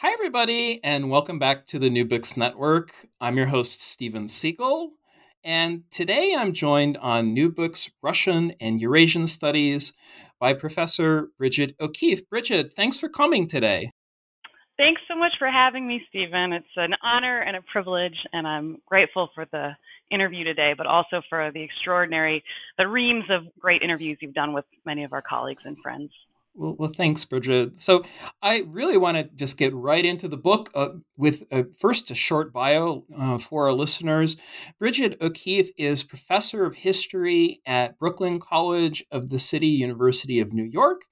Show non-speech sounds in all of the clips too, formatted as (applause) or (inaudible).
Hi, everybody, and welcome back to the New Books Network. I'm your host, Steven Seegel, and today I'm joined on New Books Russian and Eurasian Studies by Professor Brigid O'Keeffe. Brigid, thanks for coming today. Thanks so much for having me, Steven. It's an honor and a privilege, and I'm grateful for the interview today, but also for the extraordinary, the reams of great interviews you've done with many of our colleagues and friends. Well, well, thanks, Brigid. So I really want to just get right into the book uh, with uh, first a short bio uh, for our listeners. Brigid O'Keeffe is professor of history at Brooklyn College of the City University of New York.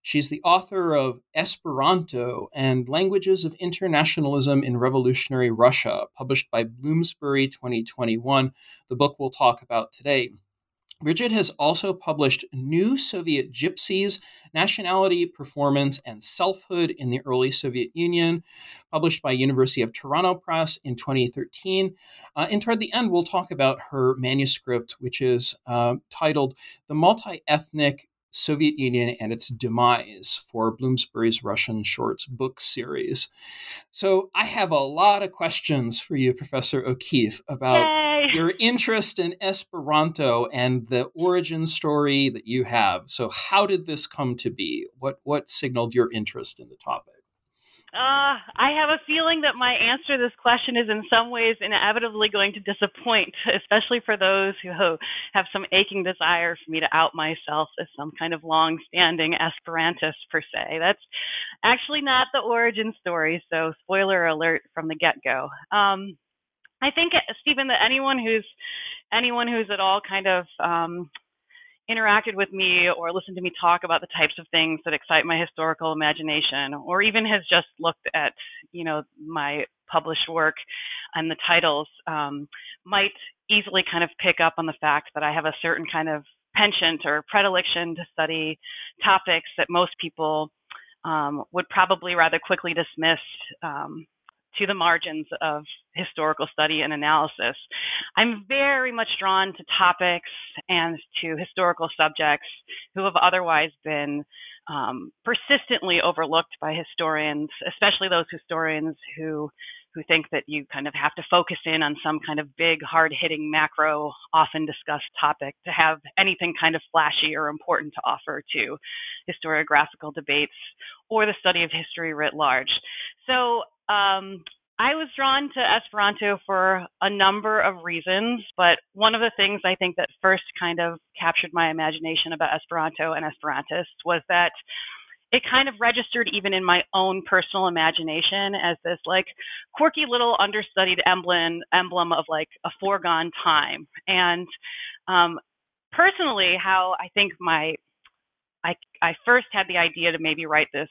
She's the author of Esperanto and Languages of Internationalism in Revolutionary Russia, published by Bloomsbury 2021, the book we'll talk about today. Brigid has also published New Soviet Gypsies Nationality, Performance, and Selfhood in the Early Soviet Union, published by University of Toronto Press in 2013. Uh, and toward the end, we'll talk about her manuscript, which is uh, titled The Multi Ethnic Soviet Union and its Demise for Bloomsbury's Russian Shorts book series. So I have a lot of questions for you, Professor O'Keeffe, about. Your interest in Esperanto and the origin story that you have. So how did this come to be? What what signaled your interest in the topic? Uh, I have a feeling that my answer to this question is in some ways inevitably going to disappoint, (laughs) especially for those who have some aching desire for me to out myself as some kind of long standing Esperantist per se. That's actually not the origin story, so spoiler alert from the get go. Um, I think, Steven, that anyone who's anyone who's at all kind of um, interacted with me or listened to me talk about the types of things that excite my historical imagination or even has just looked at you know my published work and the titles um, might easily kind of pick up on the fact that i have a certain kind of penchant or predilection to study topics that most people um, would probably rather quickly dismiss um, to the margins of historical study and analysis. I'm very much drawn to topics and to historical subjects who have otherwise been um, persistently overlooked by historians, especially those historians who who think that you kind of have to focus in on some kind of big, hard-hitting, macro, often discussed topic to have anything kind of flashy or important to offer to historiographical debates or the study of history writ large. So um, I was drawn to Esperanto for a number of reasons, but one of the things I think that first kind of captured my imagination about Esperanto and Esperantists was that it kind of registered even in my own personal imagination as this like quirky little understudied emblem emblem of like a foregone time. And um, personally, how I think my I I first had the idea to maybe write this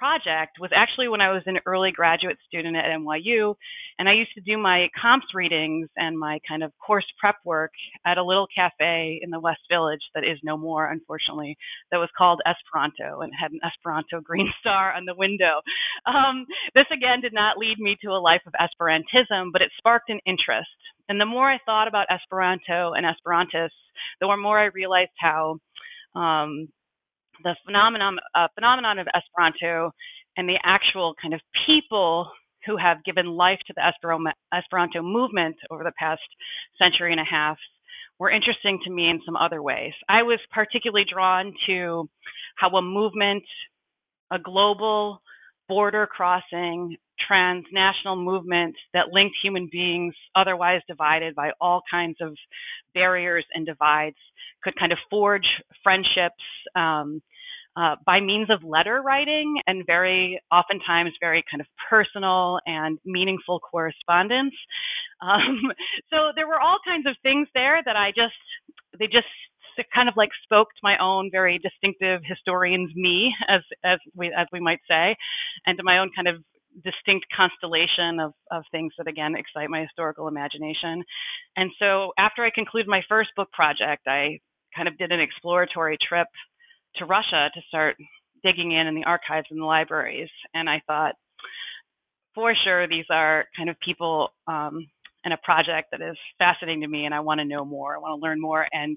project was actually when I was an early graduate student at NYU, and I used to do my comps readings and my kind of course prep work at a little cafe in the West Village that is no more, unfortunately, that was called Esperanto and had an Esperanto green (laughs) star on the window. Um, this again did not lead me to a life of Esperantism, but it sparked an interest. And the more I thought about Esperanto and Esperantists, the more I realized how um, the phenomenon uh, phenomenon of Esperanto and the actual kind of people who have given life to the Esperanto movement over the past century and a half were interesting to me in some other ways. I was particularly drawn to how a movement, a global, border crossing, transnational movement that linked human beings otherwise divided by all kinds of barriers and divides could kind of forge friendships um, uh, by means of letter writing and very oftentimes very kind of personal and meaningful correspondence. Um, (laughs) so there were all kinds of things there that I just they just kind of like spoke to my own very distinctive historian's me, as as we as we might say, and to my own kind of distinct constellation of, of things that again excite my historical imagination. And so after I concluded my first book project, I kind of did an exploratory trip to Russia to start digging in in the archives and the libraries. And I thought, for sure, these are kind of people um, in a project that is fascinating to me, and I want to know more. I want to learn more, and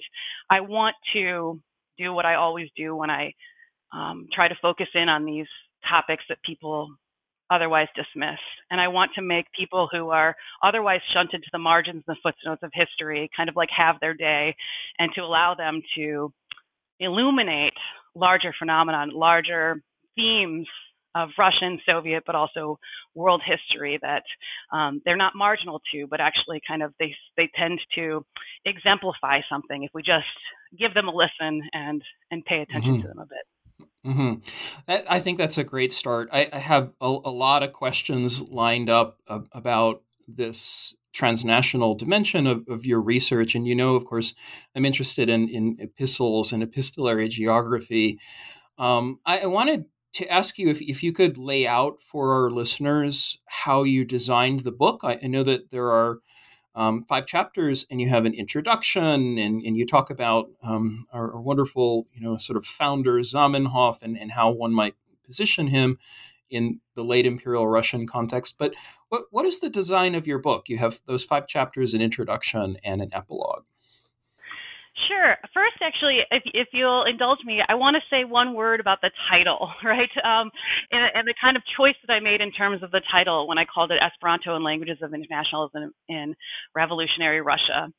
I want to do what I always do when I um, try to focus in on these topics that people otherwise dismiss. And I want to make people who are otherwise shunted to the margins and the footnotes of history kind of like have their day and to allow them to illuminate larger phenomenon, larger themes of Russian, Soviet, but also world history that um, they're not marginal to, but actually kind of they they tend to exemplify something if we just give them a listen and and pay attention mm-hmm. to them a bit. Mm-hmm. I think that's a great start. I, I have a, a, lot of questions lined up uh, about this transnational dimension of, of your research. And you know, of course, I'm interested in, in epistles and epistolary geography. Um, I, I, wanted to ask you if, if you could lay out for our listeners how you designed the book. I, I know that there are um, five chapters, and you have an introduction, and, and you talk about um, our, our, wonderful, you know, sort of founder Zamenhof and, and how one might position him in the late Imperial Russian context. But what, what is the design of your book? You have those five chapters, an introduction, and an epilogue. Sure. First, actually, if, if you'll indulge me, I want to say one word about the title, (laughs) right? Um, and, and, the kind of choice that I made in terms of the title when I called it Esperanto and Languages of Internationalism in Revolutionary Russia.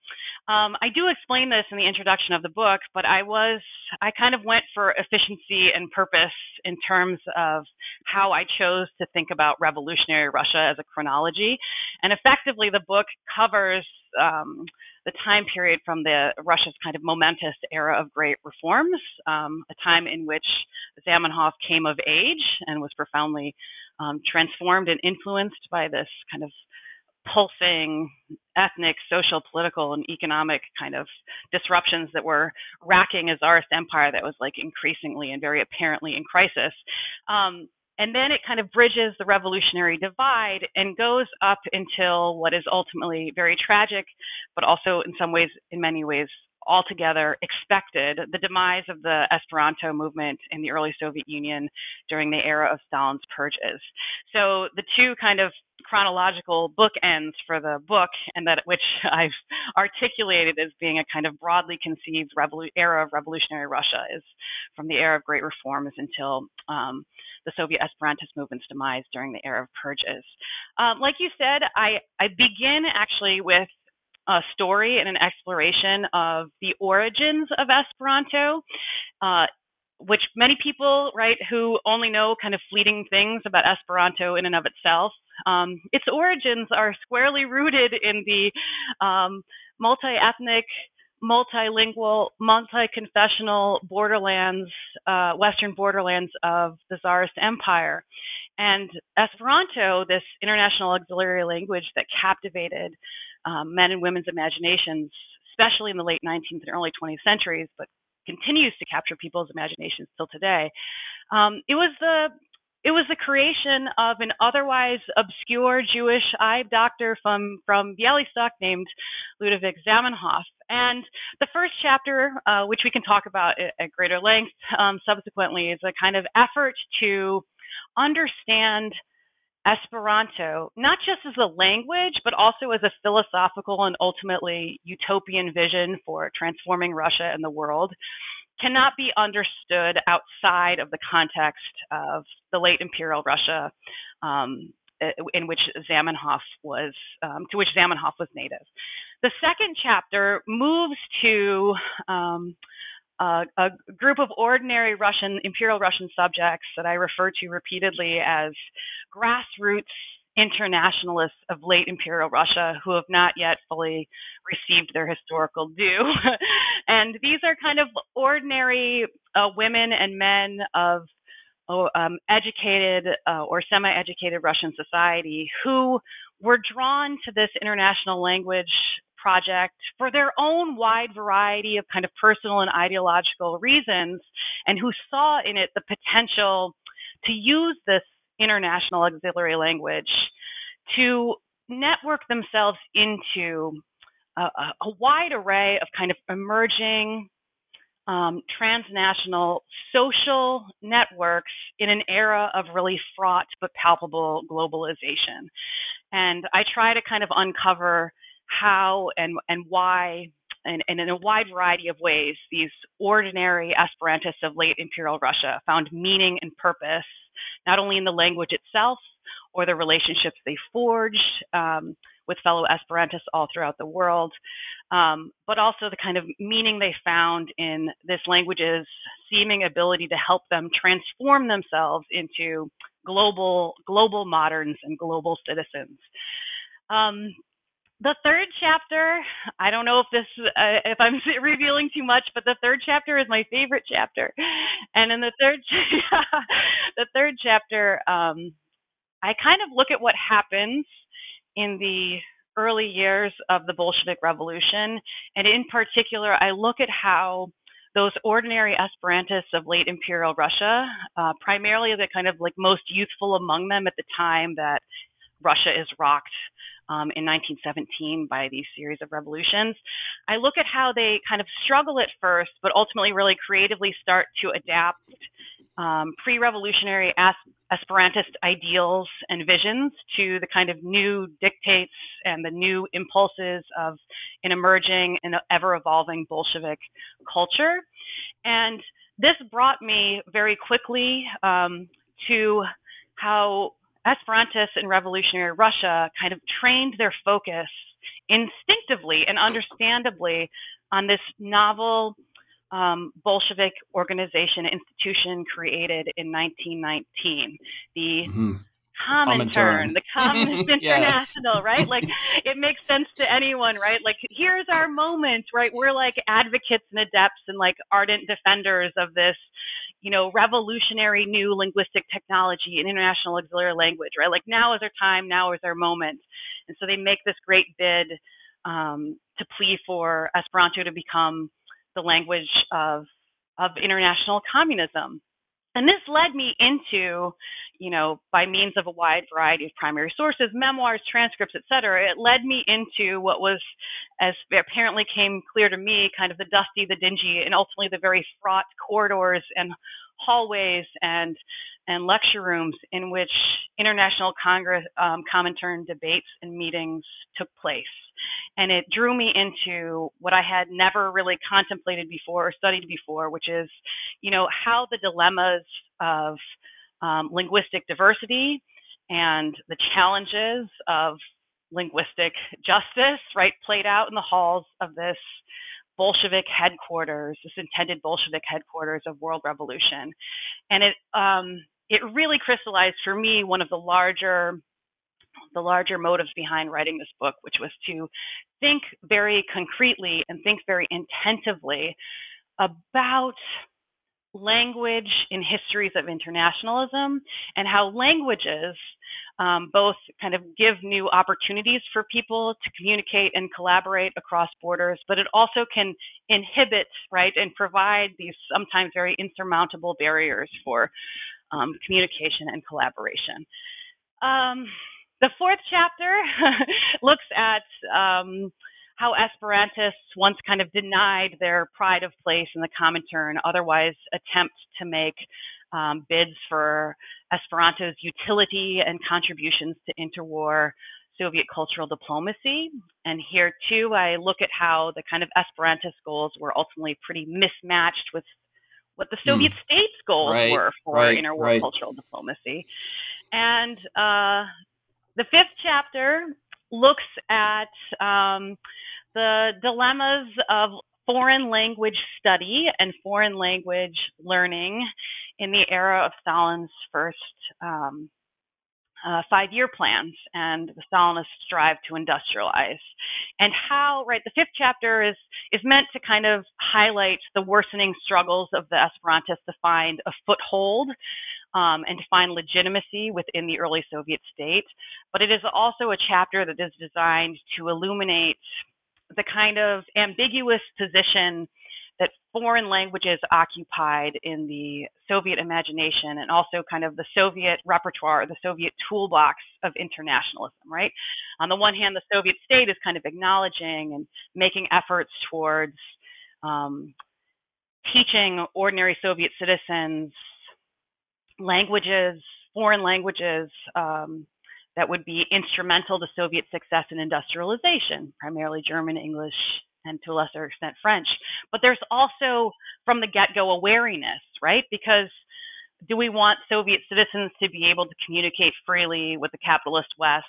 Um, I do explain this in the introduction of the book, but I was, I kind of went for efficiency and purpose in terms of how I chose to think about revolutionary Russia as a chronology. And effectively, the book covers um, the time period from the Russia's kind of momentous era of great reforms, um, a time in which Zamenhof came of age and was profoundly um, transformed and influenced by this kind of pulsing ethnic, social, political, and economic kind of disruptions that were racking a czarist empire that was like increasingly and very apparently in crisis. Um, and then it kind of bridges the revolutionary divide and goes up until what is ultimately very tragic, but also in some ways, in many ways, altogether expected the demise of the Esperanto movement in the early Soviet Union during the era of Stalin's purges. So the two kind of chronological bookends for the book, and that which I've articulated as being a kind of broadly conceived revolu- era of revolutionary Russia, is from the era of great reforms until um, the Soviet Esperantist movement's demise during the era of purges. Um, like you said, I, I begin actually with a story and an exploration of the origins of Esperanto. Uh, which many people, right, who only know kind of fleeting things about Esperanto in and of itself, um, its origins are squarely rooted in the um, multi-ethnic, multilingual, multi-confessional borderlands, uh, Western borderlands of the Tsarist Empire. And Esperanto, this international auxiliary language that captivated um, men and women's imaginations, especially in the late 19th and early 20th centuries, but continues to capture people's imaginations till today. Um, it was the it was the creation of an otherwise obscure Jewish eye doctor from from Bialystok named Ludovic Zamenhof. And the first chapter, uh, which we can talk about at, at greater length um, subsequently, is a kind of effort to understand Esperanto, not just as a language, but also as a philosophical and ultimately utopian vision for transforming Russia and the world, cannot be understood outside of the context of the late imperial Russia, um, in which Zamenhof was, um, to which Zamenhof was native. The second chapter moves to um, uh, a group of ordinary Russian, imperial Russian subjects that I refer to repeatedly as grassroots internationalists of late imperial Russia who have not yet fully received their historical due. (laughs) and these are kind of ordinary uh, women and men of oh, um, educated uh, or semi educated Russian society who were drawn to this international language project for their own wide variety of kind of personal and ideological reasons, and who saw in it the potential to use this international auxiliary language to network themselves into a, a wide array of kind of emerging um, transnational social networks in an era of really fraught but palpable globalization. And I try to kind of uncover how and, and why, and, and in a wide variety of ways, these ordinary Esperantists of late imperial Russia found meaning and purpose, not only in the language itself or the relationships they forged um, with fellow Esperantists all throughout the world, um, but also the kind of meaning they found in this language's seeming ability to help them transform themselves into global global moderns and global citizens. Um, the third chapter, I don't know if this uh, if I'm (laughs) revealing too much, but the third chapter is my favorite chapter. And in the third (laughs) the third chapter, um, I kind of look at what happens in the early years of the Bolshevik Revolution. And in particular, I look at how those ordinary Esperantists of late imperial Russia, uh, primarily the kind of like most youthful among them at the time that Russia is rocked um, in 1917 by these series of revolutions. I look at how they kind of struggle at first, but ultimately really creatively start to adapt um, pre revolutionary Esperantist ideals and visions to the kind of new dictates and the new impulses of an emerging and ever evolving Bolshevik culture. And this brought me very quickly um, to how Esperantists in revolutionary Russia kind of trained their focus instinctively and understandably on this novel um, Bolshevik organization institution created in 1919, the mm-hmm. Comintern, the Communist (laughs) International, right? Like it makes sense to anyone, right? Like here's our moment, right? We're like advocates and adepts and like ardent defenders of this, you know, revolutionary new linguistic technology and international auxiliary language, right? Like now is our time, now is our moment. And so they make this great bid um, to plea for Esperanto to become the language of of international communism. And this led me into, you know, by means of a wide variety of primary sources, memoirs, transcripts, etc. It led me into what was, as apparently came clear to me, kind of the dusty, the dingy, and ultimately the very fraught corridors and hallways and and lecture rooms in which international Congress um, Comintern debates and meetings took place and it drew me into what I had never really contemplated before or studied before, which is, you know, how the dilemmas of um, linguistic diversity and the challenges of linguistic justice, right, played out in the halls of this Bolshevik headquarters, this intended Bolshevik headquarters of world revolution, and it um, it really crystallized for me one of the larger the larger motives behind writing this book, which was to think very concretely and think very intentively about language in histories of internationalism and how languages um, both kind of give new opportunities for people to communicate and collaborate across borders, but it also can inhibit, right, and provide these sometimes very insurmountable barriers for um, communication and collaboration. Um, the fourth chapter (laughs) looks at um, how Esperantists once kind of denied their pride of place in the Comintern, otherwise attempt to make um, bids for Esperanto's utility and contributions to interwar Soviet cultural diplomacy. And here too, I look at how the kind of Esperantist goals were ultimately pretty mismatched with what the Soviet mm. states' goals right, were for right, interwar right. cultural diplomacy. And uh, the fifth chapter looks at um, the dilemmas of foreign language study and foreign language learning in the era of Stalin's first um, uh, five-year plans and the Stalinist strive to industrialize, and how right the fifth chapter is is meant to kind of highlight the worsening struggles of the Esperantists to find a foothold um, and to find legitimacy within the early Soviet state. But it is also a chapter that is designed to illuminate the kind of ambiguous position that foreign languages occupied in the Soviet imagination and also kind of the Soviet repertoire, the Soviet toolbox of internationalism, right? On the one hand, the Soviet state is kind of acknowledging and making efforts towards um, teaching ordinary Soviet citizens languages, foreign languages, um, that would be instrumental to Soviet success in industrialization, primarily German, English, and to a lesser extent French. But there's also from the get go awareness, right? Because do we want Soviet citizens to be able to communicate freely with the capitalist West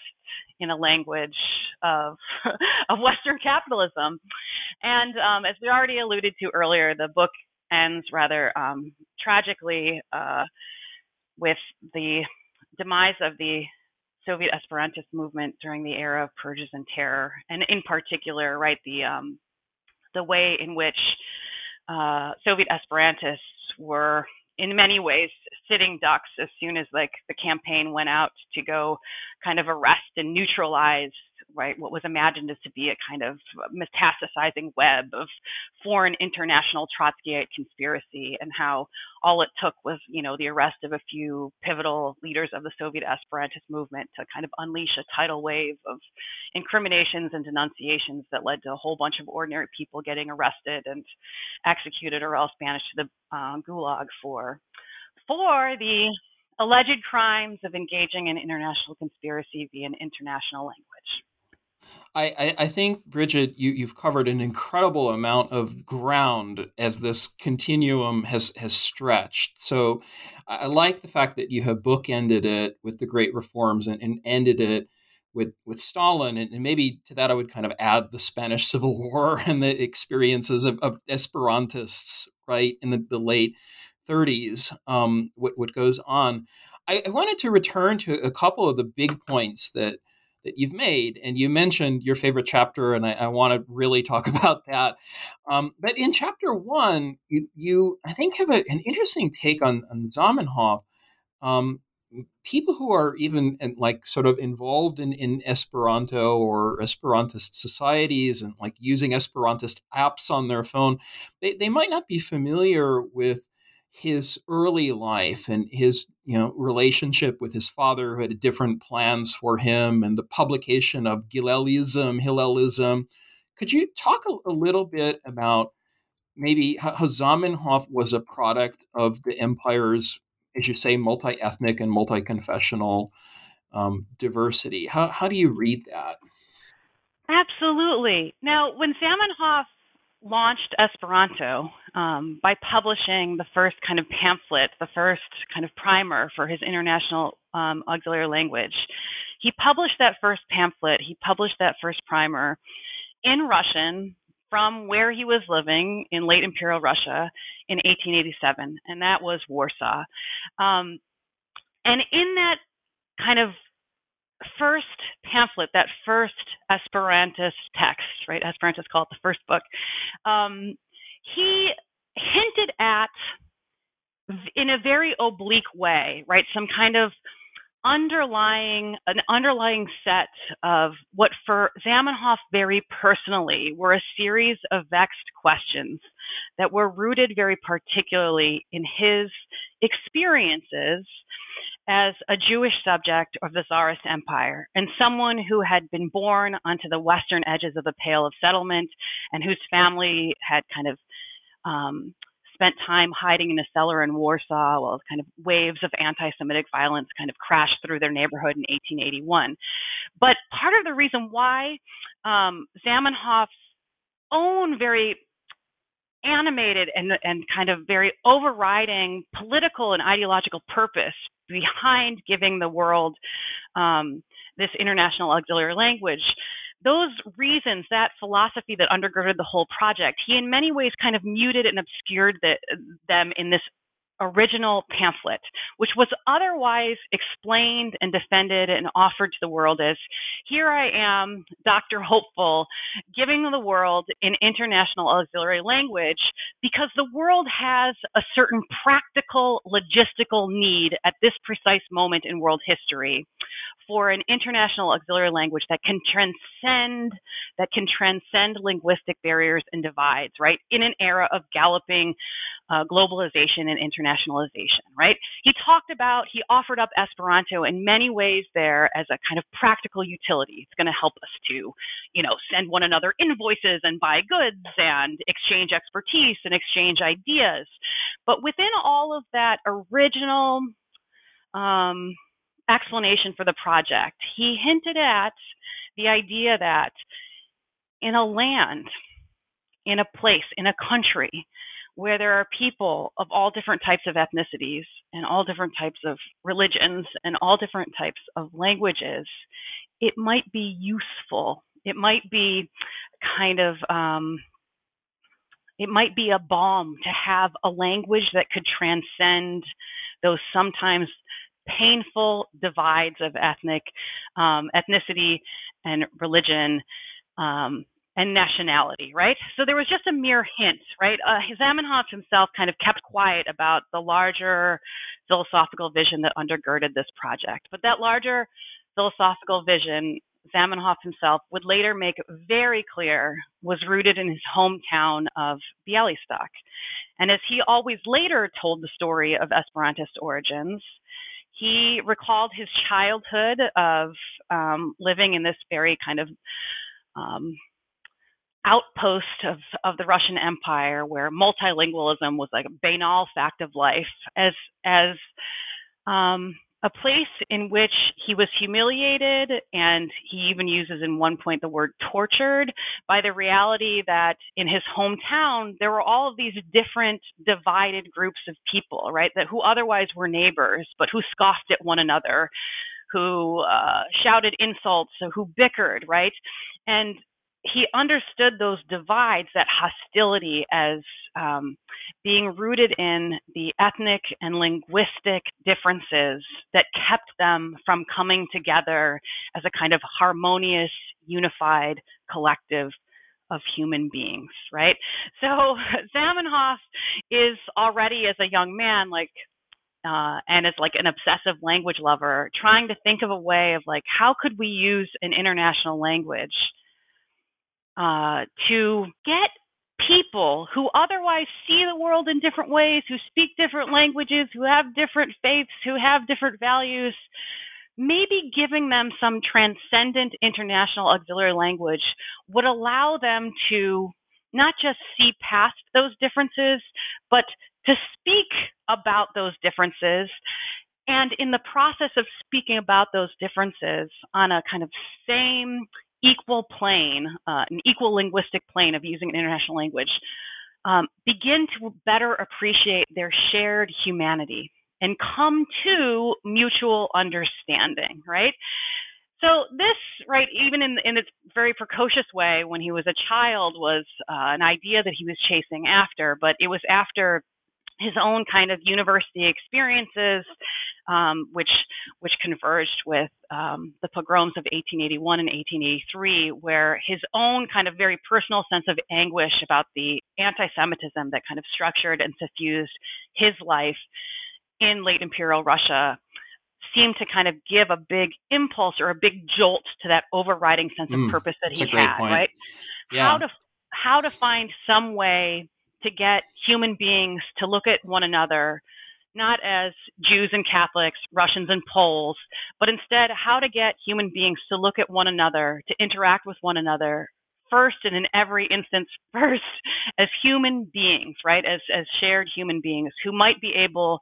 in a language of (laughs) of Western capitalism? And um, as we already alluded to earlier, the book ends rather um, tragically uh, with the demise of the Soviet Esperantist movement during the era of purges and terror, and in particular, right, the um, the way in which uh, Soviet Esperantists were in many ways sitting ducks as soon as like the campaign went out to go kind of arrest and neutralize right what was imagined as to be a kind of metastasizing web of foreign international Trotskyite conspiracy and how all it took was you know the arrest of a few pivotal leaders of the Soviet Esperantist movement to kind of unleash a tidal wave of incriminations and denunciations that led to a whole bunch of ordinary people getting arrested and executed or else banished to the um, gulag for for the alleged crimes of engaging in international conspiracy via an international language. I, I, think, Brigid, you, you've covered an incredible amount of ground as this continuum has, has stretched. So I like the fact that you have bookended it with the great reforms and, and ended it with, with Stalin. And, and, maybe to that, I would kind of add the Spanish Civil War (laughs) and the experiences of, of Esperantists, right, in the, the late 30s, um, what, what goes on. I, I wanted to return to a couple of the big points that that you've made. And you mentioned your favorite chapter, and I, I want to really talk (laughs) about that. Um, but in chapter one, you, you I think, have a, an interesting take on, on Zamenhof. Um, people who are even like sort of involved in, in Esperanto or Esperantist societies and like using Esperantist apps on their phone, they, they might not be familiar with his early life and his you know relationship with his father who had different plans for him and the publication of Gilelism, Hillelism. Could you talk a, a little bit about maybe how, Zamenhof was a product of the empire's, as you say, multi-ethnic and multi-confessional um, diversity? How, how do you read that? Absolutely. Now, when Zamenhof launched Esperanto um, by publishing the first kind of pamphlet, the first kind of primer for his international um, auxiliary language. He published that first pamphlet, he published that first primer in Russian from where he was living in late Imperial Russia in 1887, and that was Warsaw. Um, and in that kind of first pamphlet, that first Esperantist text, right? Esperantists call it the first book. Um, he hinted at, in a very oblique way, right, some kind of underlying an underlying set of what for Zamenhof very personally were a series of vexed questions that were rooted very particularly in his experiences as a Jewish subject of the Tsarist Empire and someone who had been born onto the western edges of the Pale of Settlement and whose family had kind of um, spent time hiding in a cellar in Warsaw while kind of waves of anti Semitic violence kind of crashed through their neighborhood in 1881. But part of the reason why um, Zamenhof's own very animated and, and kind of very overriding political and ideological purpose behind giving the world um, this international auxiliary language. Those reasons, that philosophy that undergirded the whole project, he in many ways kind of muted and obscured the, them in this original pamphlet, which was otherwise explained and defended and offered to the world as here I am, Dr. Hopeful, giving the world an international auxiliary language because the world has a certain practical, logistical need at this precise moment in world history for an international auxiliary language that can transcend that can transcend linguistic barriers and divides, right? In an era of galloping uh, globalization and internationalization, right? He talked about, he offered up Esperanto in many ways there as a kind of practical utility. It's going to help us to, you know, send one another invoices and buy goods and exchange expertise and exchange ideas. But within all of that original um, explanation for the project, he hinted at the idea that in a land, in a place, in a country, where there are people of all different types of ethnicities and all different types of religions and all different types of languages, it might be useful. It might be kind of, um, it might be a balm to have a language that could transcend those sometimes painful divides of ethnic um, ethnicity and religion um, and nationality, right? So there was just a mere hint, right? Uh, Zamenhof himself kind of kept quiet about the larger philosophical vision that undergirded this project. But that larger philosophical vision, Zamenhof himself would later make very clear was rooted in his hometown of Bialystok. And as he always later told the story of Esperantist origins, he recalled his childhood of um, living in this very kind of um, outpost of, of the Russian Empire where multilingualism was like a banal fact of life as as um, a place in which he was humiliated and he even uses in one point the word tortured by the reality that in his hometown there were all of these different divided groups of people right that who otherwise were neighbors but who scoffed at one another who uh, shouted insults who bickered right? And he understood those divides, that hostility, as um, being rooted in the ethnic and linguistic differences that kept them from coming together as a kind of harmonious, unified collective of human beings, right? So (laughs) Zamenhof is already, as a young man, like uh, and as like an obsessive language lover, trying to think of a way of like how could we use an international language uh, to get people who otherwise see the world in different ways, who speak different languages, who have different faiths, who have different values, maybe giving them some transcendent international auxiliary language would allow them to not just see past those differences, but to speak about those differences. And in the process of speaking about those differences on a kind of same equal plane, uh, an equal linguistic plane of using an international language, um, begin to better appreciate their shared humanity and come to mutual understanding, right? So this, right, even in in its very precocious way, when he was a child, was uh, an idea that he was chasing after. But it was after his own kind of university experiences, um, which which converged with um, the pogroms of 1881 and 1883, where his own kind of very personal sense of anguish about the anti-Semitism that kind of structured and suffused his life in late imperial Russia seemed to kind of give a big impulse or a big jolt to that overriding sense of mm, purpose that he had, point. right? Yeah. How to how to find some way to get human beings to look at one another not as Jews and Catholics, Russians and Poles, but instead how to get human beings to look at one another, to interact with one another first and in every instance (laughs) first as human beings, right? As as shared human beings who might be able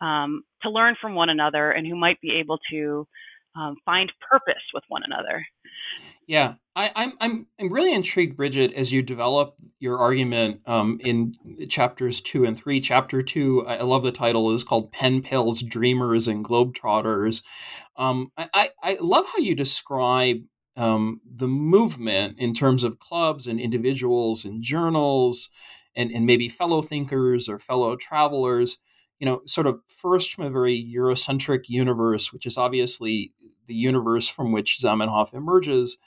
um, to learn from one another and who might be able to um, find purpose with one another. Yeah, I, I'm I'm I'm really intrigued, Brigid, as you develop your argument um, in chapters two and three. Chapter two, I love the title, is called "Pen Pals, Dreamers, and Globetrotters." Um, I, I love how you describe um, the movement in terms of clubs and individuals and journals and, and maybe fellow thinkers or fellow travelers you know, sort of first from a very Eurocentric universe, which is obviously the universe from which Zamenhof emerges,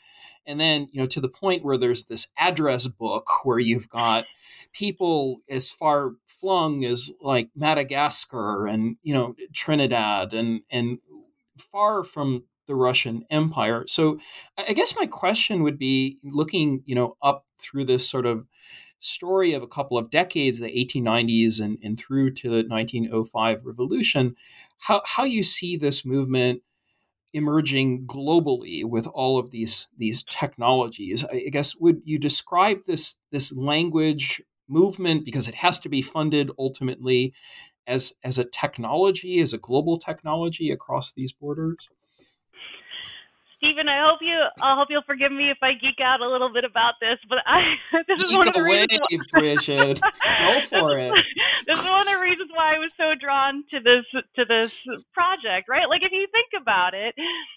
and then you know to the point where there's this address book where you've got people as far flung as like Madagascar and you know Trinidad and and far from the Russian Empire. So I guess my question would be looking, you know, up through this sort of story of a couple of decades, the 1890s and, and through to the 1905 revolution, how, how you see this movement emerging globally with all of these these technologies. I guess would you describe this this language movement because it has to be funded ultimately as as a technology, as a global technology across these borders? Steven, I hope you I hope you'll forgive me if I geek out a little bit about this, but I (laughs) this is geek one of the away, reasons why, Brigid. Go for (laughs) this, it. This is one of the reasons why I was so drawn to this to this project, right? Like if you think about it,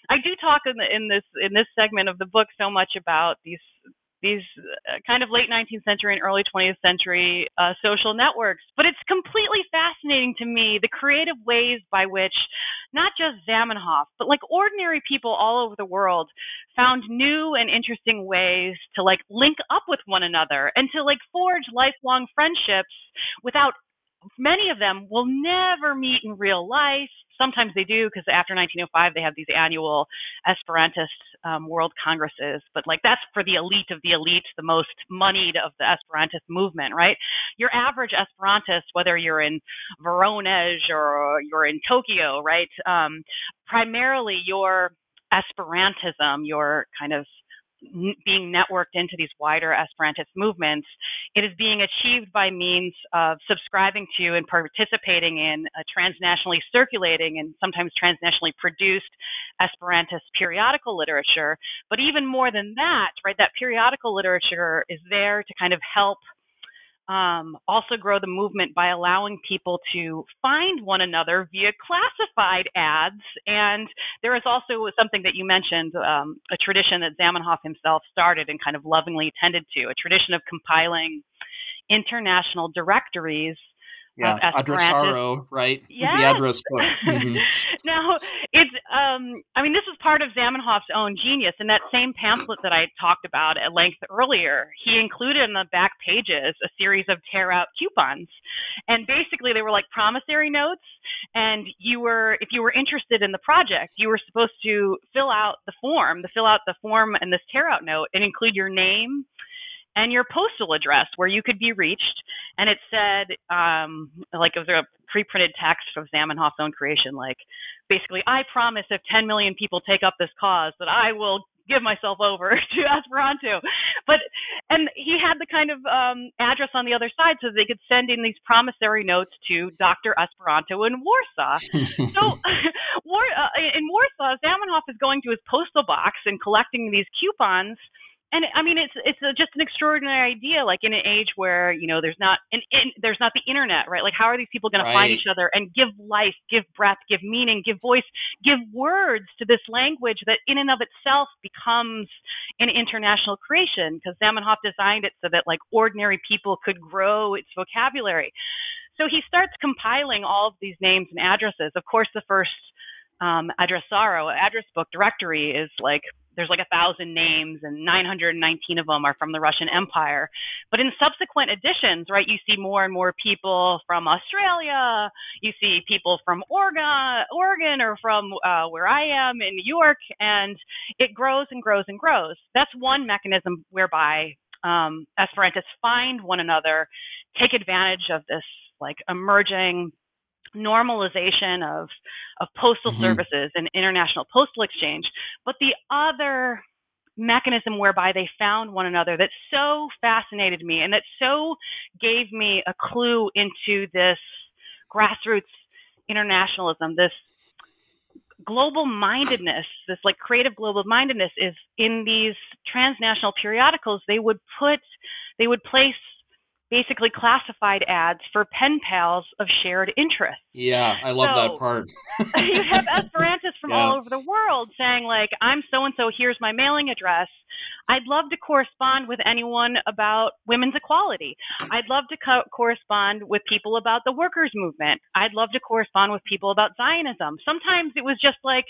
I do talk in the, in this in this segment of the book so much about these these uh, kind of late 19th century and early 20th century uh, social networks. But it's completely fascinating to me the creative ways by which not just Zamenhof, but like ordinary people all over the world found new and interesting ways to like link up with one another and to like forge lifelong friendships without many of them will never meet in real life sometimes they do because after 1905 they have these annual Esperantist um, World Congresses, but like that's for the elite of the elite, the most moneyed of the Esperantist movement, right? Your average Esperantist, whether you're in Voronezh or you're in Tokyo, right? Um, primarily your Esperantism, your kind of being networked into these wider Esperantist movements, it is being achieved by means of subscribing to and participating in a transnationally circulating and sometimes transnationally produced Esperantist periodical literature. But even more than that, right, that periodical literature is there to kind of help um, also grow the movement by allowing people to find one another via classified ads. And there is also something that you mentioned, um, a tradition that Zamenhof himself started and kind of lovingly tended to, a tradition of compiling international directories yeah, Adresaro, right? Yes. The address book. Mm-hmm. (laughs) now, it's, um, I mean, this is part of Zamenhof's own genius. In that same pamphlet that I talked about at length earlier, he included in the back pages a series of tear out coupons. And basically, they were like promissory notes. And you were, if you were interested in the project, you were supposed to fill out the form, to fill out the form and this tear out note and include your name and your postal address where you could be reached. And it said, um, like it was a pre-printed text of Zamenhof's own creation, like basically, I promise if 10 million people take up this cause that I will give myself over (laughs) to Esperanto. But and he had the kind of um, address on the other side so they could send in these promissory notes to Dr. Esperanto in Warsaw. so (laughs) War, uh, in Warsaw, Zamenhof is going to his postal box and collecting these coupons and I mean, it's it's a, just an extraordinary idea. Like in an age where you know there's not an in, there's not the internet, right? Like how are these people going right. to find each other and give life, give breath, give meaning, give voice, give words to this language that in and of itself becomes an international creation? Because Zamenhof designed it so that like ordinary people could grow its vocabulary. So he starts compiling all of these names and addresses. Of course, the first um, Adresaro address book directory is like there's like a thousand names and 919 of them are from the Russian Empire. But in subsequent editions, right, you see more and more people from Australia. You see people from Oregon, Oregon, or from uh, where I am in New York, and it grows and grows and grows. That's one mechanism whereby um, Esperantists find one another, take advantage of this like emerging normalization of of postal mm-hmm. services and international postal exchange. But the other mechanism whereby they found one another that so fascinated me and that so gave me a clue into this grassroots internationalism, this global mindedness, this like creative global mindedness is in these transnational periodicals, they would put, they would place basically classified ads for pen pals of shared interests. Yeah, I love so, that part. (laughs) you have Esperantists from yeah. all over the world saying like, "I'm so and so. Here's my mailing address. I'd love to correspond with anyone about women's equality. I'd love to co- correspond with people about the workers' movement. I'd love to correspond with people about Zionism. Sometimes it was just like."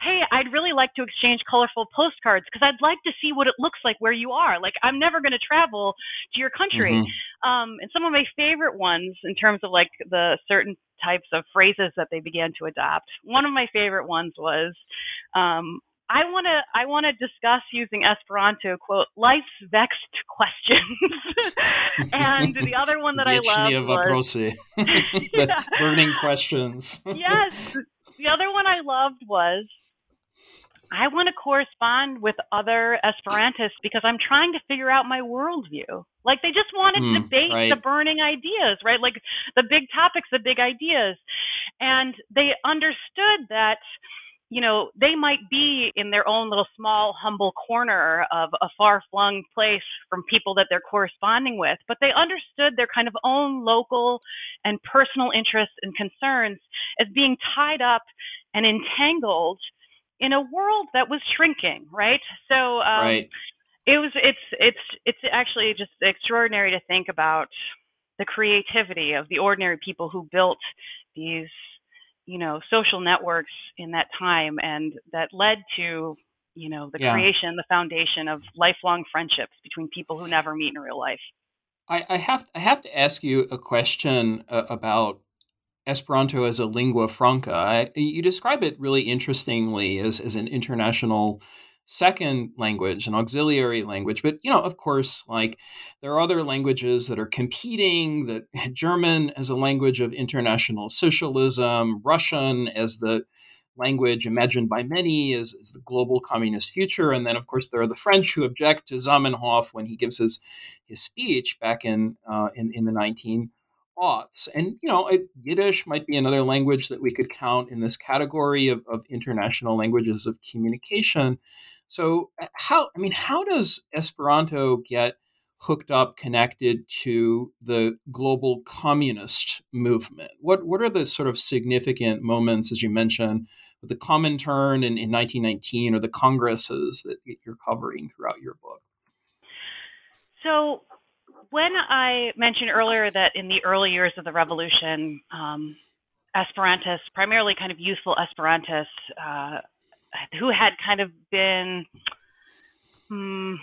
Hey, I'd really like to exchange colorful postcards because I'd like to see what it looks like where you are. Like, I'm never going to travel to your country. Mm-hmm. Um, and some of my favorite ones in terms of like the certain types of phrases that they began to adopt. One of my favorite ones was Um, I want to I want to discuss using Esperanto quote life's vexed questions, (laughs) and the other one that I love was (laughs) (laughs) the yeah. burning questions. yes, the other one I loved was I want to correspond with other Esperantists because I'm trying to figure out my worldview. Like they just wanted mm, to debate right. the burning ideas, right? Like the big topics, the big ideas. And they understood that, you know, they might be in their own little small, humble corner of a far flung place from people that they're corresponding with, but they understood their kind of own local and personal interests and concerns as being tied up and entangled in a world that was shrinking, right? So um, right. it was it's it's it's actually just extraordinary to think about the creativity of the ordinary people who built these you know social networks in that time and that led to you know the yeah. creation the foundation of lifelong friendships between people who never meet in real life I, I have I have to ask you a question uh, about Esperanto as a lingua franca. I, you describe it really interestingly as, as an international second language, an auxiliary language. But, you know, of course, like there are other languages that are competing, that (laughs) German as a language of international socialism, Russian as the language imagined by many as, as the global communist future. And then, of course, there are the French who object to Zamenhof when he gives his, his speech back in, uh, in, in the 19 And, you know, Yiddish might be another language that we could count in this category of, of international languages of communication. So, uh, how, I mean, how does Esperanto get hooked up, connected to the global communist movement? What, what are the sort of significant moments, as you mentioned, with the Comintern in, in 1919 or the congresses that you're covering throughout your book? So, when I mentioned earlier that in the early years of the revolution, um, Esperantists, primarily kind of youthful Esperantists, uh, who had kind of been um,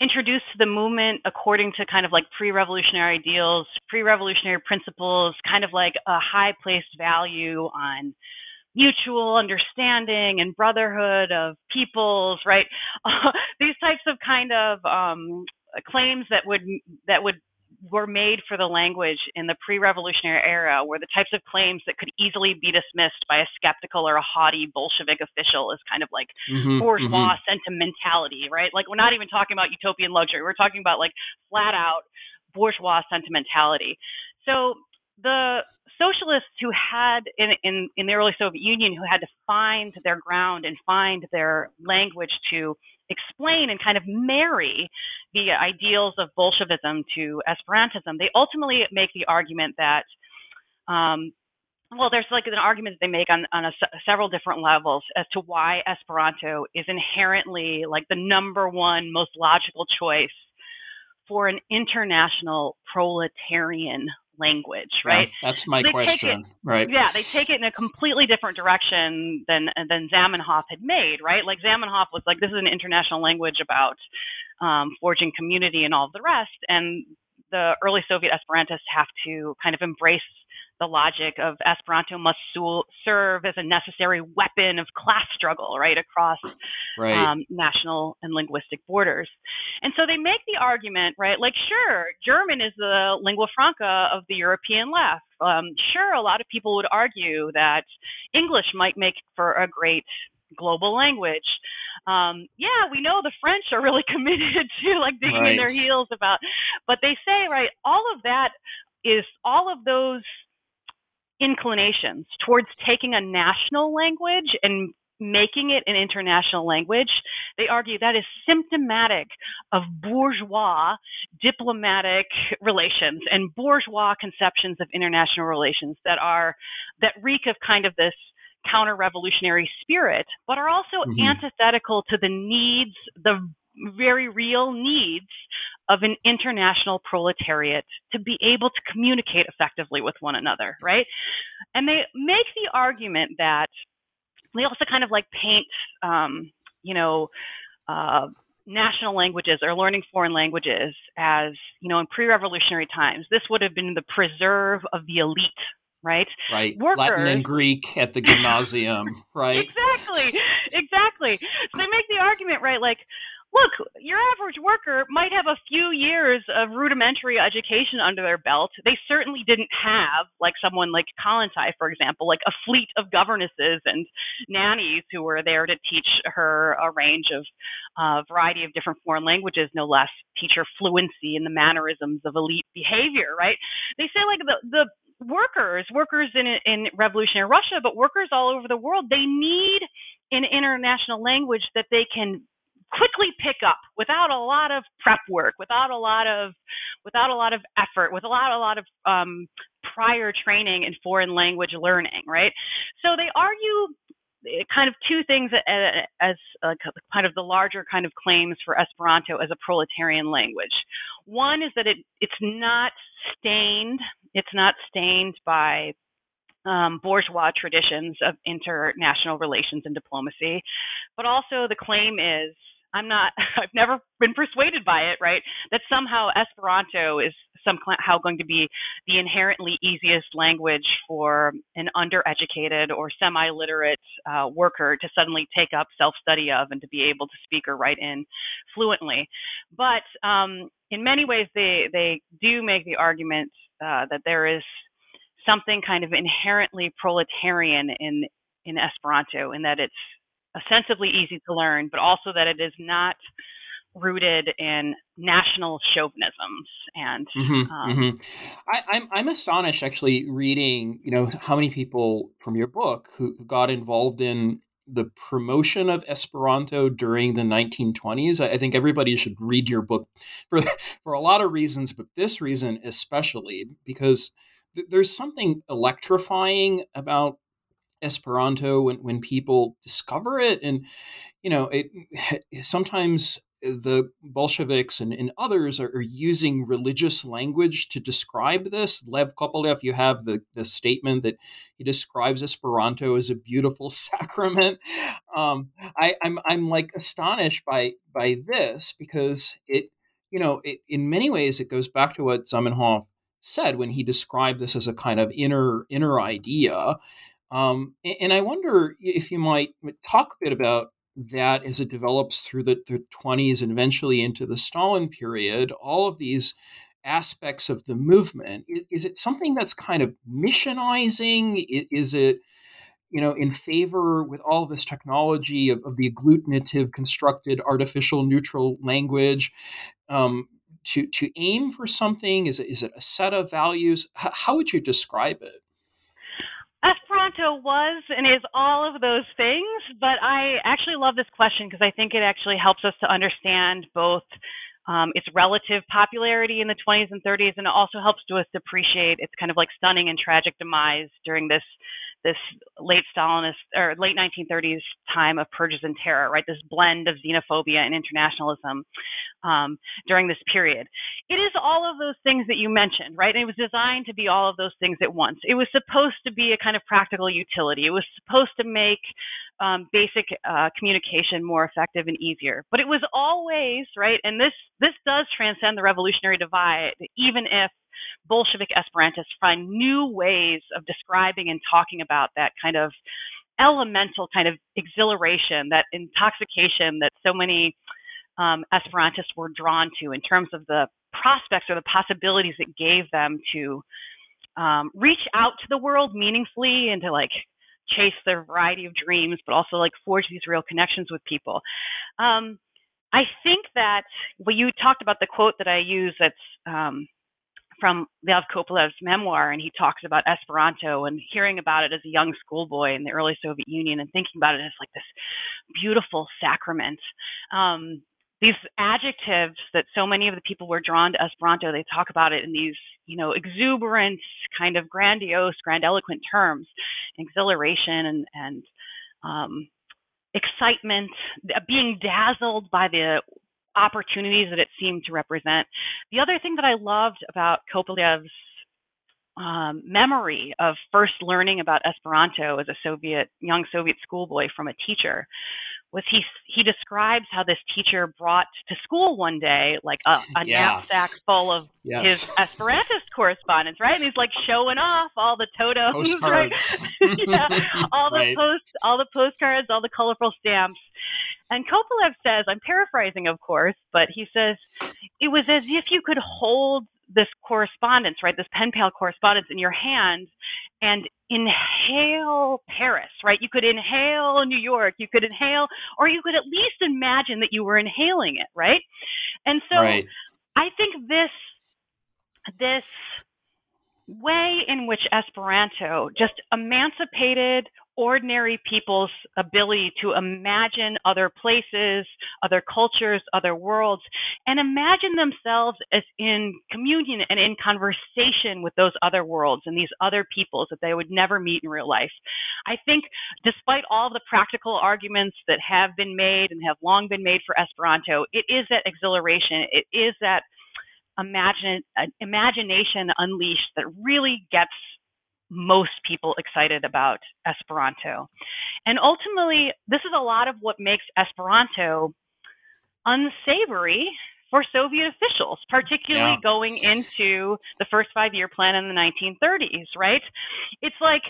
introduced to the movement according to kind of like pre-revolutionary ideals, pre-revolutionary principles, kind of like a high placed value on mutual understanding and brotherhood of peoples, right? (laughs) These types of kind of um, claims that would that would were made for the language in the pre-revolutionary era were the types of claims that could easily be dismissed by a skeptical or a haughty Bolshevik official as kind of like mm-hmm, bourgeois mm-hmm. sentimentality, right? Like we're not even talking about utopian luxury. We're talking about like flat out bourgeois sentimentality. So the socialists who had in, in, in the early Soviet Union who had to find their ground and find their language to explain and kind of marry the ideals of Bolshevism to Esperantism, they ultimately make the argument that, um, well, there's like an argument that they make on, on a, several different levels as to why Esperanto is inherently like the number one most logical choice for an international proletarian language, right? Yeah, that's my so question, it, right? Yeah, they take it in a completely different direction than than Zamenhof had made, right? Like Zamenhof was like, this is an international language about um, forging community and all of the rest, and the early Soviet Esperantists have to kind of embrace the logic of Esperanto must serve as a necessary weapon of class struggle, right, across right. Um, national and linguistic borders. And so they make the argument, right, like, sure, German is the lingua franca of the European left. Um, sure, a lot of people would argue that English might make for a great global language. Um, yeah, we know the French are really (laughs) committed to like digging right. in their heels about, but they say, right, all of that is all of those inclinations towards taking a national language and making it an international language, they argue that is symptomatic of bourgeois diplomatic relations and bourgeois conceptions of international relations that are that reek of kind of this counter revolutionary spirit, but are also mm-hmm. antithetical to the needs, the very real needs of an international proletariat to be able to communicate effectively with one another, right? And they make the argument that they also kind of like paint, um, you know, uh, national languages or learning foreign languages as, you know, in pre revolutionary times, this would have been the preserve of the elite right? Right. Workers, Latin and Greek at the gymnasium, (laughs) right? exactly, exactly. So they make the argument, right? Like, look, your average worker might have a few years of rudimentary education under their belt. They certainly didn't have, like someone like Kollontai, for example, like a fleet of governesses and nannies who were there to teach her a range of uh, variety of different foreign languages, no less, teach her fluency in the mannerisms of elite behavior, right? They say like the the workers, workers in in revolutionary Russia, but workers all over the world, they need an international language that they can quickly pick up without a lot of prep work, without a lot of without a lot of effort, with a lot a lot of um, prior training in foreign language learning, right? So they argue eh, kind of two things as, as kind of the larger kind of claims for Esperanto as a proletarian language. One is that it it's not stained, it's not stained by um, bourgeois traditions of international relations and diplomacy, but also the claim is I'm not, (laughs) I've never been persuaded by it, right? That somehow Esperanto is somehow going to be the inherently easiest language for an undereducated or semi literate uh, worker to suddenly take up self study of and to be able to speak or write in fluently. But um, in many ways, they, they do make the argument uh, that there is something kind of inherently proletarian in in Esperanto, in that it's ostensibly easy to learn, but also that it is not rooted in national chauvinisms and mm-hmm, um, mm-hmm. I, I'm, I'm astonished actually reading you know how many people from your book who got involved in the promotion of Esperanto during the 1920s. I, I think everybody should read your book for (laughs) for a lot of reasons, but this reason especially because th- there's something electrifying about Esperanto when, when people discover it. And, you know, it (sighs) sometimes the Bolsheviks and, and others are, are, using religious language to describe this. Lev Kopelev, you have the, the statement that he describes Esperanto as a beautiful (laughs) sacrament. Um, I, I'm, I'm like astonished by, by this because it, you know, it, in many ways, it goes back to what Zamenhof said when he described this as a kind of inner, inner idea um, and I wonder if you might talk a bit about that as it develops through the, the 20s and eventually into the Stalin period, all of these aspects of the movement. Is, is it something that's kind of missionizing? Is it, you know, in favor with all this technology of, of the agglutinative constructed artificial neutral language? Um, to, to aim for something? Is it, is it a set of values? H- how would you describe it? Esperanto was and is all of those things, but I actually love this question because I think it actually helps us to understand both um, its relative popularity in the 20s and 30s, and it also helps to us to appreciate its kind of like stunning and tragic demise during this this late Stalinist or late 1930s time of purges and terror, right? This blend of xenophobia and internationalism um, during this period. It is all of those things that you mentioned, right? And it was designed to be all of those things at once. It was supposed to be a kind of practical utility. It was supposed to make um, basic uh, communication more effective and easier. But it was always right, and this this does transcend the revolutionary divide, even if Bolshevik Esperantists find new ways of describing and talking about that kind of elemental kind of exhilaration, that intoxication that so many um, Esperantists were drawn to in terms of the prospects or the possibilities it gave them to um, reach out to the world meaningfully and to like chase their variety of dreams, but also like forge these real connections with people. Um, I think that well, you talked about the quote that I use that's um, from Lev Kopelev's memoir, and he talks about Esperanto and hearing about it as a young schoolboy in the early Soviet Union and thinking about it as like this beautiful sacrament. Um, these adjectives that so many of the people were drawn to Esperanto, they talk about it in these, you know, exuberant, kind of grandiose, grandiloquent terms, exhilaration and and um, excitement, being dazzled by the opportunities that it seemed to represent. The other thing that I loved about Kopelev's um, memory of first learning about Esperanto as a Soviet young Soviet schoolboy from a teacher was he he describes how this teacher brought to school one day like a, a Yeah. knapsack full of Yes. his Esperantist correspondence, right? And he's like showing off all the totems, (laughs) right? (laughs) Yeah, all the Right. post, all the postcards, all the colorful stamps. And Kopelev says, I'm paraphrasing, of course, but he says it was as if you could hold this correspondence, right, this pen pal correspondence in your hand and inhale Paris, right? You could inhale New York, you could inhale, or you could at least imagine that you were inhaling it, right? And so right. I think this this way in which Esperanto just emancipated ordinary people's ability to imagine other places, other cultures, other worlds, and imagine themselves as in communion and in conversation with those other worlds and these other peoples that they would never meet in real life. I think despite all the practical arguments that have been made and have long been made for Esperanto, it is that exhilaration, it is that imagine, uh, imagination unleashed that really gets most people excited about Esperanto. And ultimately, this is a lot of what makes Esperanto unsavory for Soviet officials, particularly Yeah. going into the first five year plan in the 1930s, right? It's like,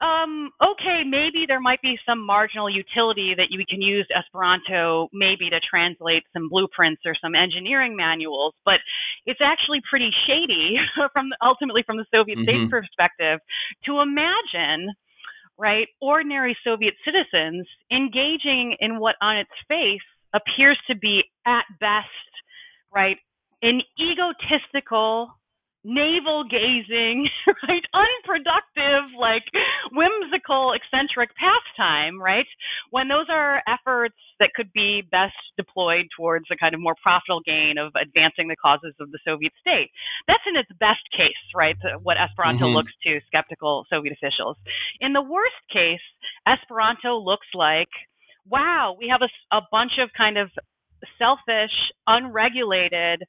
um, okay, maybe there might be some marginal utility that you can use Esperanto maybe to translate some blueprints or some engineering manuals, but it's actually pretty shady (laughs) from the, ultimately from the Soviet state's Mhm. perspective to imagine right ordinary Soviet citizens engaging in what on its face appears to be at best right an egotistical navel gazing, (laughs) right? Unproductive, like whimsical, eccentric pastime, right? When those are efforts that could be best deployed towards a kind of more profitable gain of advancing the causes of the Soviet state. That's in its best case, right? What Esperanto Mhm. looks to skeptical Soviet officials. In the worst case, Esperanto looks like, wow, we have a bunch of kind of selfish, unregulated,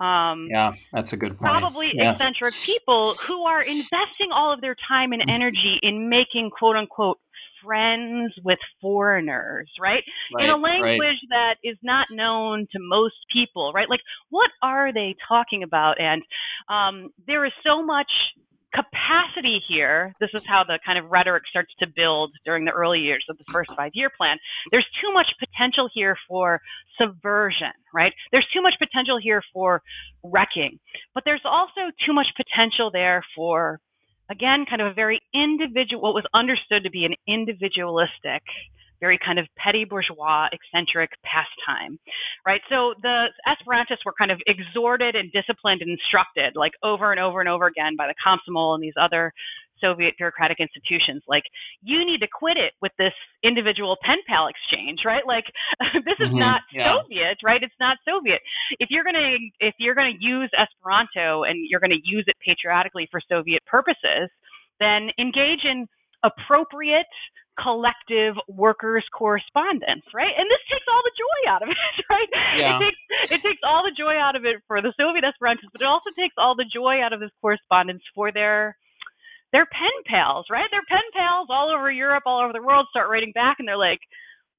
um, Yeah, that's a good point. probably yeah. eccentric people who are investing all of their time and energy in making quote unquote friends with foreigners, right? in a Right, right. language that is not known to most people, right? Like, what are they talking about? And um, there is so much capacity here. This is how the kind of rhetoric starts to build during the early years of the first five year plan. There's too much potential here for subversion, right? There's too much potential here for wrecking, but there's also too much potential there for, again, kind of a very individual, what was understood to be an individualistic very kind of petty bourgeois, eccentric pastime, right? So the Esperantists were kind of exhorted and disciplined and instructed, like over and over and over again, by the Komsomol and these other Soviet bureaucratic institutions. Like, you need to quit it with this individual pen pal exchange, right? Like, (laughs) this is Mhm, not yeah. Soviet, right? It's not Soviet. If you're gonna if you're gonna use Esperanto and you're gonna use it patriotically for Soviet purposes, then engage in appropriate collective workers correspondence, right? And this takes all the joy out of it, (laughs) right? Yeah. It takes it takes all the joy out of it for the Soviet Esperantists, but it also takes all the joy out of this correspondence for their their pen pals, right? Their pen pals all over Europe, all over the world start writing back and they're like,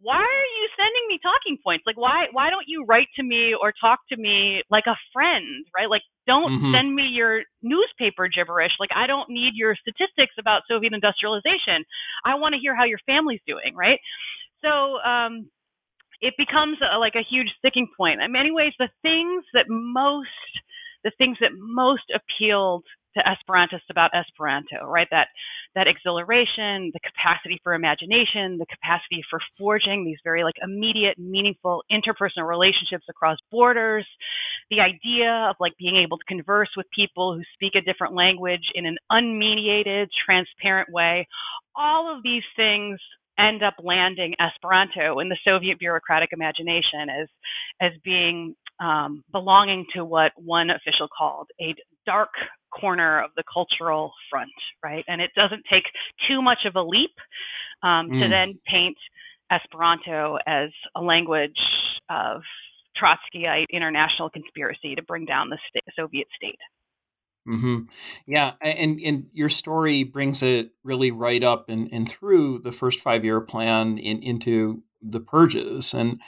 why are you sending me talking points? Like why why don't you write to me or talk to me like a friend, right? Like don't Mhm. send me your newspaper gibberish. Like I don't need your statistics about Soviet industrialization. I want to hear how your family's doing, right? So um it becomes a, like a huge sticking point. In many ways, the things that most the things that most appealed to Esperantists about Esperanto, right? That that exhilaration, the capacity for imagination, the capacity for forging these very like immediate, meaningful interpersonal relationships across borders, the idea of like being able to converse with people who speak a different language in an unmediated, transparent way. All of these things end up landing Esperanto in the Soviet bureaucratic imagination as as being um, belonging to what one official called a dark corner of the cultural front, right? And it doesn't take too much of a leap um, to Mm. then paint Esperanto as a language of Trotskyite international conspiracy to bring down the sta- Soviet state. hmm Yeah, and and your story brings it really right up and, and through the first five year plan in, into the purges. And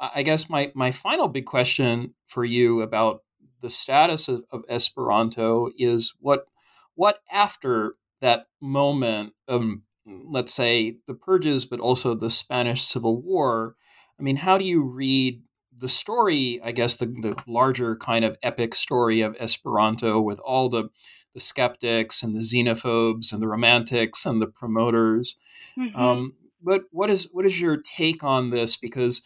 I guess my, my final big question for you about the status of, of Esperanto is what what after that moment of let's say the purges, but also the Spanish Civil War. I mean, how do you read the story? I guess the, the larger kind of epic story of Esperanto with all the the skeptics and the xenophobes and the romantics and the promoters. Mm-hmm. Um, but what is what is your take on this? Because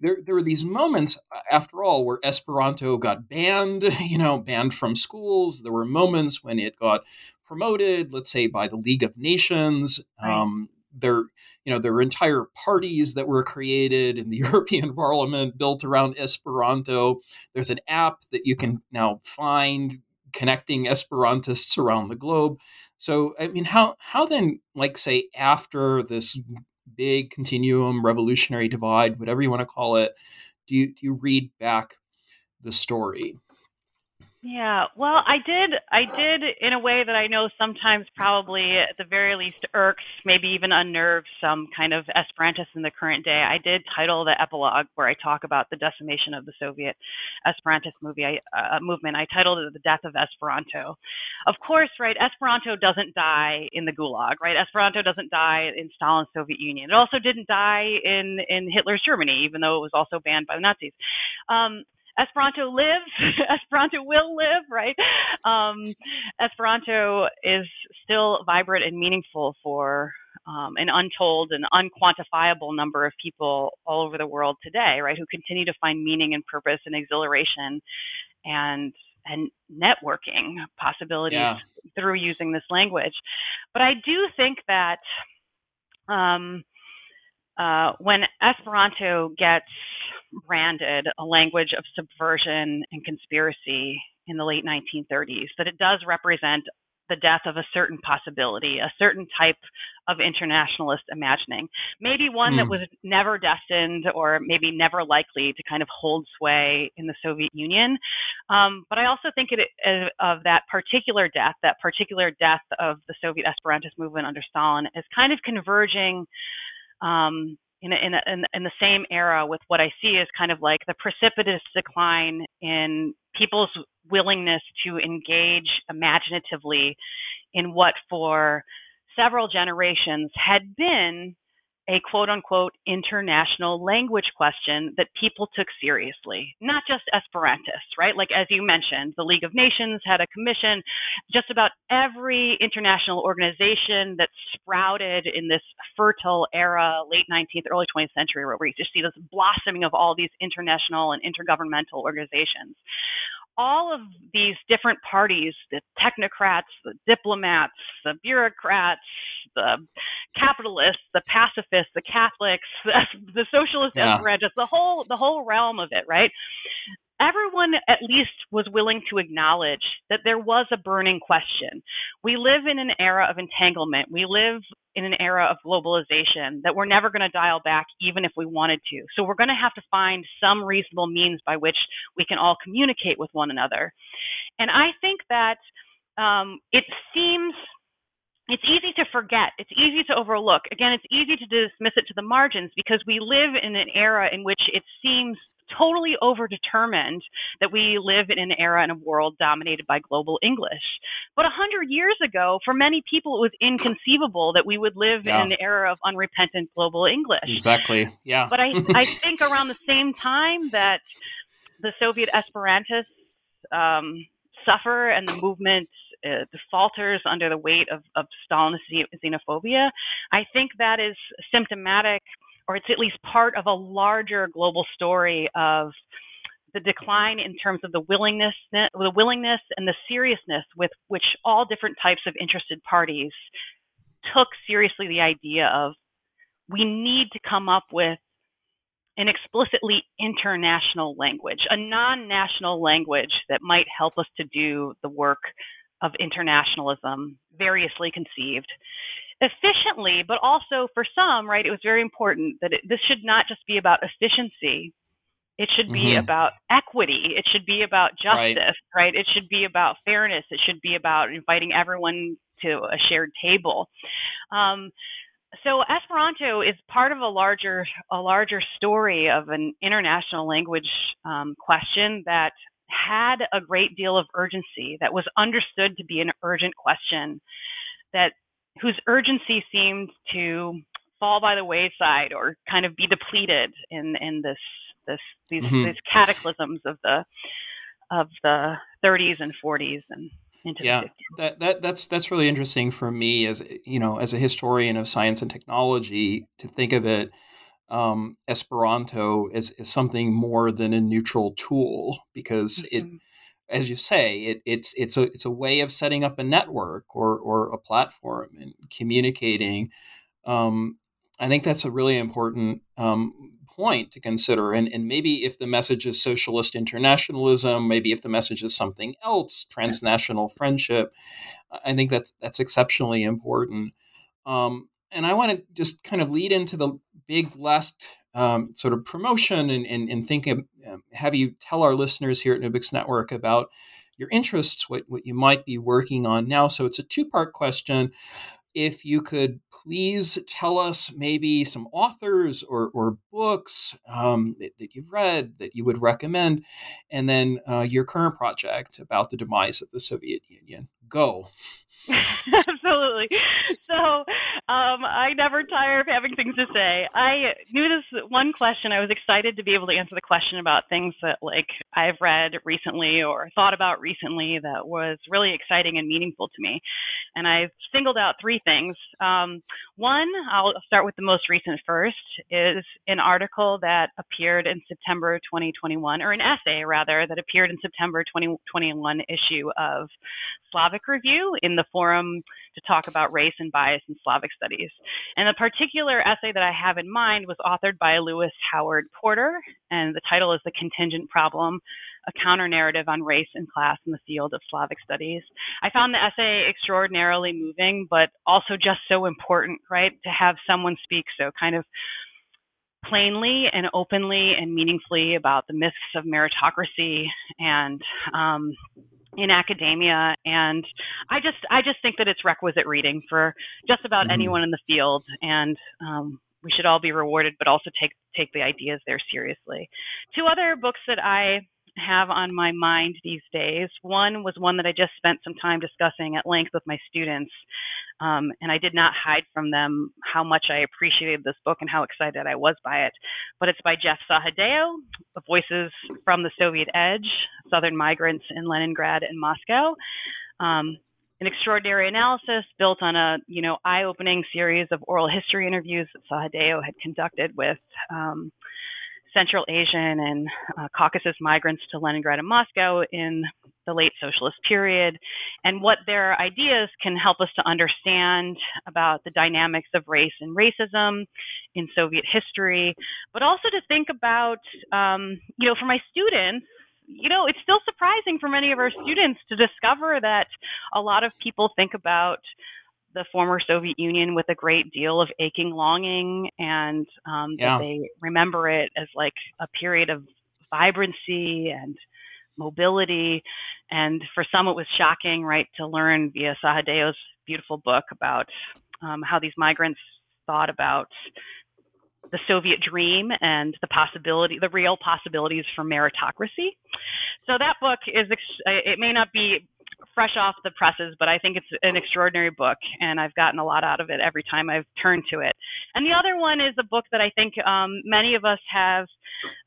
there, there were these moments, uh, after all, where Esperanto got banned, (laughs) you know, banned from schools. There were moments when it got promoted, let's say by the League of Nations. Right. Um, there, you know, there were entire parties that were created in the (laughs) European Parliament built around Esperanto. There's an app that you can now find connecting Esperantists around the globe. So, I mean, how how then, like, say, after this big continuum, revolutionary divide, whatever you want to call it, do you do you read back the story? Yeah, well, I did. I did in a way that I know sometimes probably at the very least irks, maybe even unnerves some kind of Esperantists in the current day. I did title the epilogue where I talk about the decimation of the Soviet Esperantist movie, uh, movement. I titled it "The Death of Esperanto." Of course, right? Esperanto doesn't die in the Gulag, right? Esperanto doesn't die in Stalin's Soviet Union. It also didn't die in in Hitler's Germany, even though it was also banned by the Nazis. Um, Esperanto lives. (laughs) Esperanto will live, right? Um, Esperanto is still vibrant and meaningful for um, an untold and unquantifiable number of people all over the world today, right? Who continue to find meaning and purpose and exhilaration and and networking possibilities yeah. through using this language. But I do think that um, uh, when Esperanto gets branded a language of subversion and conspiracy in the late 1930s, that it does represent the death of a certain possibility, a certain type of internationalist imagining, maybe one mm. that hmm. was never destined or maybe never likely to kind of hold sway in the Soviet Union. Um, but I also think it, of that particular death, that particular death of the Soviet Esperantist movement under Stalin, as kind of converging um, in, a, in, a, in, in the same era with what I see is kind of like the precipitous decline in people's willingness to engage imaginatively in what for several generations had been a quote unquote international language question that people took seriously, not just Esperantists, right? Like, as you mentioned, the League of Nations had a commission. Just about every international organization that sprouted in this fertile era, late 19th, early 20th century, where we just see this blossoming of all these international and intergovernmental organizations all of these different parties the technocrats, the diplomats, the bureaucrats, the capitalists, the pacifists, the Catholics, (laughs) the, the socialist yeah. the whole the whole realm of it, right? Everyone at least was willing to acknowledge that there was a burning question. We live in an era of entanglement. We live in an era of globalization that we're never going to dial back even if we wanted to. So we're going to have to find some reasonable means by which we can all communicate with one another. And I think that um, it seems it's easy to forget. It's easy to overlook. Again, it's easy to dismiss it to the margins because we live in an era in which it seems totally overdetermined that we live in an era and a world dominated by global English. But a hundred years ago, for many people, it was inconceivable that we would live yeah. in an era of unrepentant global English. Exactly. Yeah. But I, I (laughs) think around the same time that the Soviet Esperantists um, suffer and the movement uh, falters under the weight of, of Stalinist xenophobia, I think that is symptomatic or it's at least part of a larger global story of the decline in terms of the willingness, the willingness and the seriousness with which all different types of interested parties took seriously the idea of we need to come up with an explicitly international language, a non-national language that might help us to do the work of internationalism, variously conceived efficiently, but also for some, right, it was very important that it, this should not just be about efficiency. It should be mm-hmm. about equity. It should be about justice, right. right? It should be about fairness. It should be about inviting everyone to a shared table. Um, so Esperanto is part of a larger a larger story of an international language um, question that had a great deal of urgency, that was understood to be an urgent question, that whose urgency seemed to fall by the wayside or kind of be depleted in in this this these, mm-hmm. these cataclysms of the of the 30s and 40s and yeah, that, that that's that's really interesting for me as you know as a historian of science and technology to think of it um, Esperanto as, as something more than a neutral tool because mm-hmm. it as you say it, it's it's a it's a way of setting up a network or or a platform and communicating um, I think that's a really important um, point to consider. And, and maybe if the message is socialist internationalism, maybe if the message is something else, transnational friendship, I think that's that's exceptionally important. Um, and I want to just kind of lead into the big last um, sort of promotion and, and, and think of, um, have you tell our listeners here at New Books Network about your interests, what, what you might be working on now. So it's a two part question if you could please tell us maybe some authors or, or books um, that, that, you've read that you would recommend, and then uh, your current project about the demise of the Soviet Union. Go. (laughs) Absolutely. So um, I never tire of having things to say. I knew this one question. I was excited to be able to answer the question about things that like I've read recently or thought about recently that was really exciting and meaningful to me. And I've singled out three things. Um, one, I'll start with the most recent first, is an article that appeared in September 2021, or an essay rather, that appeared in September 2021 issue of Slavic Review in the forum to talk about race and bias in Slavic studies. And the particular essay that I have in mind was authored by Lewis Howard Porter, and the title is The Contingent Problem a counter narrative on race and class in the field of Slavic studies. I found the essay extraordinarily moving, but also just so important, right? To have someone speak so kind of plainly and openly and meaningfully about the myths of meritocracy and um, in academia and i just i just think that it's requisite reading for just about mm-hmm. anyone in the field and um, we should all be rewarded but also take take the ideas there seriously two other books that i have on my mind these days. One was one that I just spent some time discussing at length with my students, um, and I did not hide from them how much I appreciated this book and how excited I was by it. But it's by Jeff Sahadeo, Voices from the Soviet Edge, Southern Migrants in Leningrad and Moscow. Um, an extraordinary analysis built on a you know eye-opening series of oral history interviews that Sahadeo had conducted with um, Central Asian and uh, Caucasus migrants to Leningrad and Moscow in the late socialist period, and what their ideas can help us to understand about the dynamics of race and racism in Soviet history, but also to think about, um, you know, for my students, you know, it's still surprising for many of our students to discover that a lot of people think about the former Soviet Union with a great deal of aching longing, and um, yeah. that they remember it as like a period of vibrancy and mobility. And for some, it was shocking, right, to learn via Sahadeo's beautiful book about um, how these migrants thought about the Soviet dream and the possibility, the real possibilities for meritocracy. So that book is, it may not be fresh off the presses, but I think it's an extraordinary book, and I've gotten a lot out of it every time I've turned to it. And the other one is a book that I think um, many of us have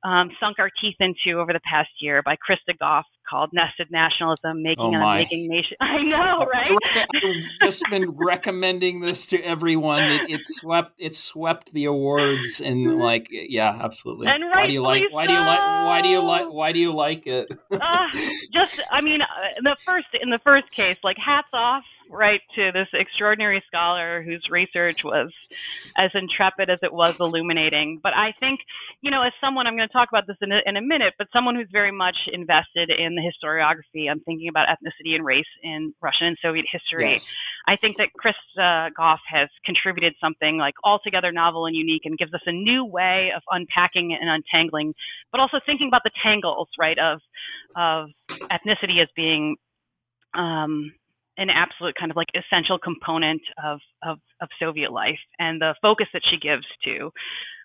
um, sunk our teeth into over the past year by Krista Goff called Nested Nationalism, Making oh a Making Nation. (laughs) I know, right? I've just been recommending this to everyone. It, it, swept it swept the awards and (laughs) like yeah, absolutely. And why do you like why so. do you like why do you like why do you like it? uh, just I mean, uh, the first in the first case, like hats off right to this extraordinary scholar whose research was as intrepid as it was illuminating. But I think, you know, as someone, I'm going to talk about this in a, in a minute, but someone who's very much invested in the historiography, I'm thinking about ethnicity and race in Russian and Soviet history. Yes. I think that Chris uh, Goff has contributed something like altogether novel and unique and gives us a new way of unpacking and untangling, but also thinking about the tangles, right, of, of ethnicity as being um, an absolute kind of like essential component of, of, of Soviet life and the focus that she gives to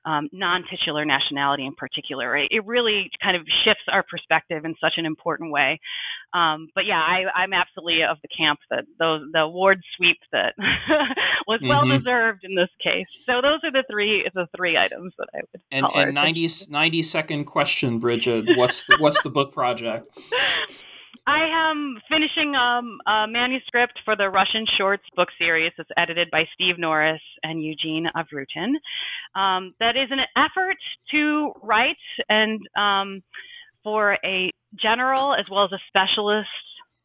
um, non-titular nationality in particular. It, it, really kind of shifts our perspective in such an important way. Um, but yeah, I, am absolutely of the camp that those, the award sweep that (laughs) was mm-hmm. well deserved in this case. So those are the three the three items that I would. And, and 90, 90 second question, Brigid. What's the, what's the book project? (laughs) I am finishing um, a manuscript for the Russian Shorts book series that's edited by Steve Norris and Eugene Avrutin. Um, that is an effort to write and um, for a general as well as a specialist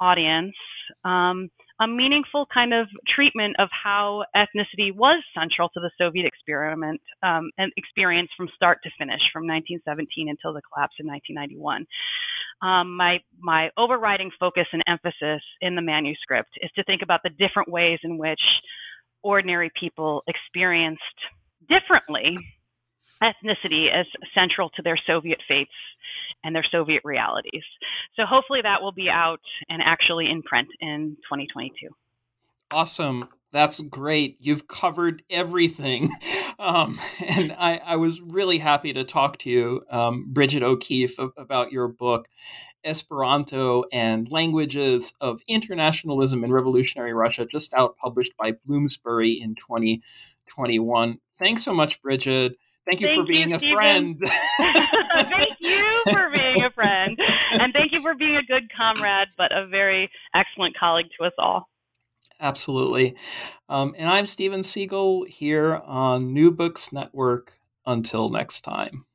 audience um, a meaningful kind of treatment of how ethnicity was central to the Soviet experiment um, and experience from start to finish, from 1917 until the collapse in 1991. Um, my my overriding focus and emphasis in the manuscript is to think about the different ways in which ordinary people experienced differently ethnicity as central to their Soviet fates and their Soviet realities. So hopefully that will be out and actually in print in 2022. Awesome. That's great. You've covered everything. (laughs) Um, and I, I, was really happy to talk to you, um, Brigid O'Keeffe, about your book, Esperanto and Languages of Internationalism in Revolutionary Russia, just out published by Bloomsbury in 2021. Thanks so much, Brigid. Thank you thank for being you, a Steven. friend. (laughs) (laughs) thank you for being a friend. And thank you for being a good comrade, but a very excellent colleague to us all. Absolutely. Um, and I'm Steven Seegel here on New Books Network. Until next time.